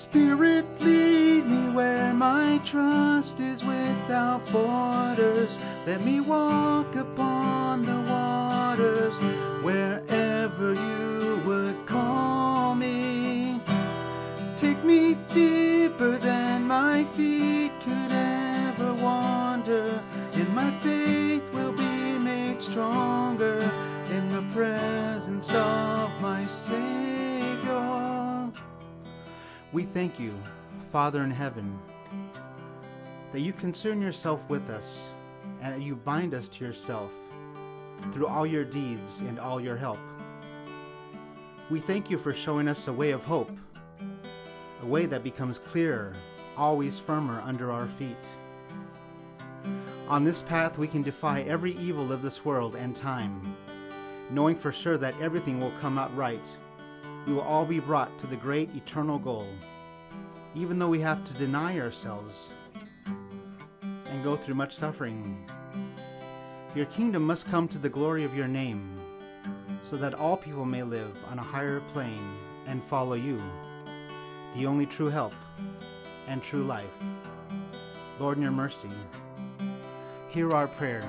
Spirit, lead me where my trust is without borders. Let me walk upon the waters wherever you would call me. Take me deeper than my feet We thank you, Father in heaven, that you concern yourself with us and that you bind us to yourself through all your deeds and all your help. We thank you for showing us a way of hope, a way that becomes clearer, always firmer under our feet. On this path, we can defy every evil of this world and time, knowing for sure that everything will come out right. We will all be brought to the great eternal goal, even though we have to deny ourselves and go through much suffering. Your kingdom must come to the glory of your name, so that all people may live on a higher plane and follow you, the only true help and true life. Lord, in your mercy, hear our prayer.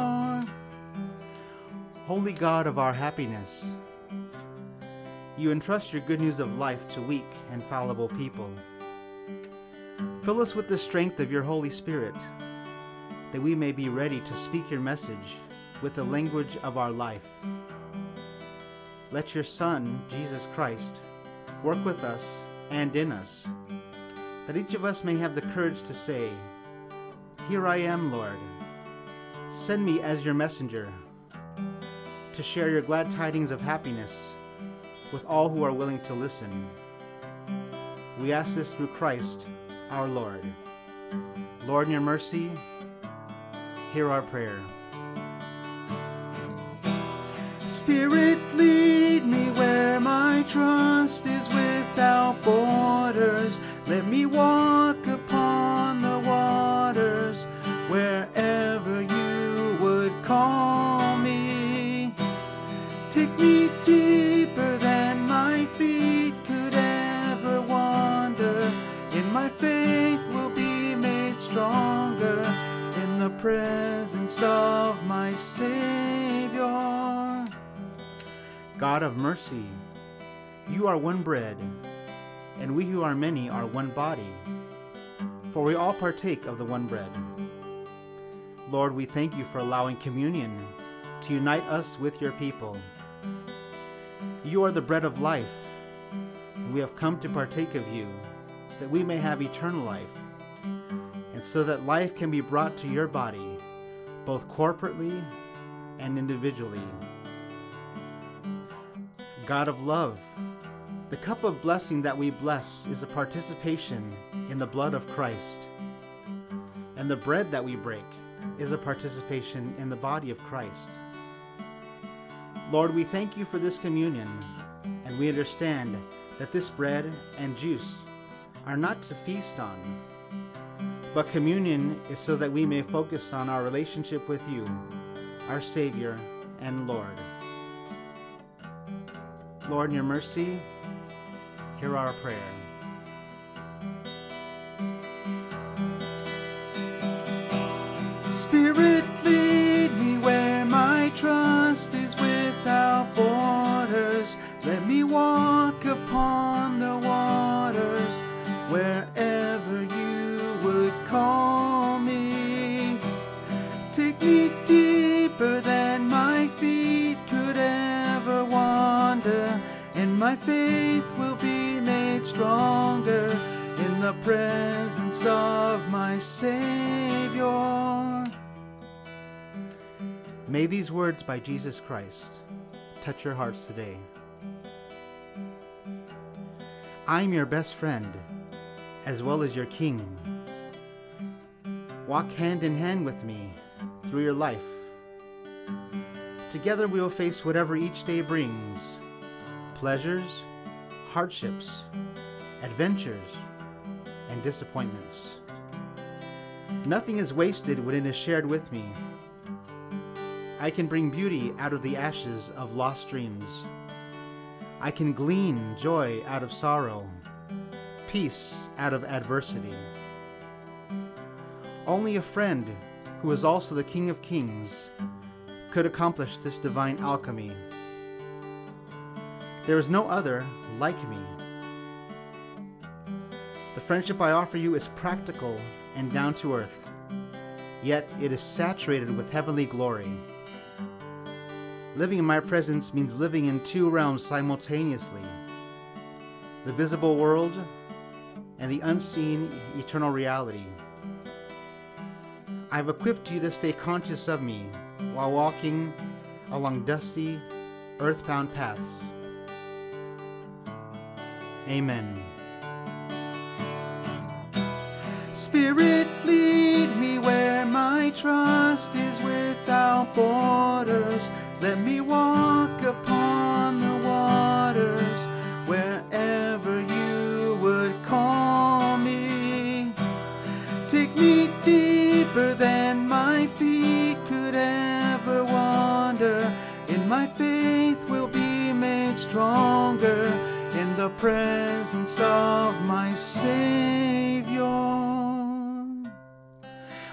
Holy God of our happiness, you entrust your good news of life to weak and fallible people. Fill us with the strength of your Holy Spirit, that we may be ready to speak your message with the language of our life. Let your Son, Jesus Christ, work with us and in us, that each of us may have the courage to say, Here I am, Lord. Send me as your messenger to share your glad tidings of happiness with all who are willing to listen. We ask this through Christ our Lord. Lord, in your mercy, hear our prayer. Spirit, lead me where my trust is without borders. God of mercy, you are one bread, and we who are many are one body, for we all partake of the one bread. Lord, we thank you for allowing communion to unite us with your people. You are the bread of life, and we have come to partake of you, so that we may have eternal life, and so that life can be brought to your body, both corporately and individually. God of love, the cup of blessing that we bless is a participation in the blood of Christ, and the bread that we break is a participation in the body of Christ. Lord, we thank you for this communion, and we understand that this bread and juice are not to feast on, but communion is so that we may focus on our relationship with you, our Savior and Lord. Lord, in your mercy, hear our prayer. Spirit, lead me where my trust is without borders. Let me walk upon the and my faith will be made stronger in the presence of my Savior. May these words by Jesus Christ touch your hearts today. I'm your best friend, as well as your king. Walk hand in hand with me through your life. Together we will face whatever each day brings pleasures, hardships, adventures, and disappointments. Nothing is wasted when it is shared with me. I can bring beauty out of the ashes of lost dreams. I can glean joy out of sorrow, peace out of adversity. Only a friend, who is also the King of Kings, could accomplish this divine alchemy. There is no other like me. The friendship I offer you is practical and down to earth, yet it is saturated with heavenly glory. Living in my presence means living in two realms simultaneously the visible world and the unseen eternal reality. I've equipped you to stay conscious of me while walking along dusty, earthbound paths. Amen. Spirit, lead me where my trust is without borders. Let me walk upon the waters wherever you would call me. Take me deeper than my feet could ever wander, and my faith will be made stronger in the presence of my Savior.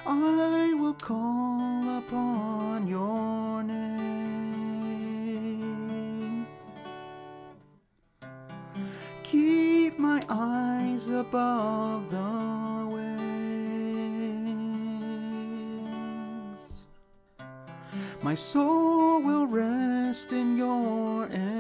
I will call upon your name. Keep my eyes above the waves. My soul will rest in your embrace.